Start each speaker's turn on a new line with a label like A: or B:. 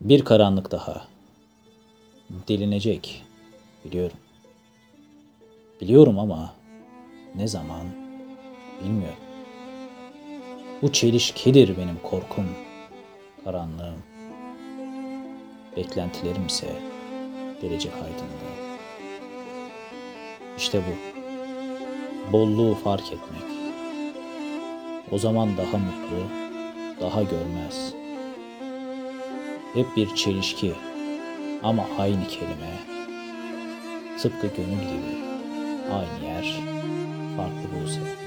A: Bir karanlık daha. Delinecek. Biliyorum. Biliyorum ama ne zaman bilmiyorum. Bu çelişkidir benim korkum, karanlığım. Beklentilerim ise gelecek aydınlığı. İşte bu. Bolluğu fark etmek. O zaman daha mutlu, daha görmez. Hep bir çelişki ama aynı kelime. Tıpkı gönül gibi aynı yer farklı bulsa.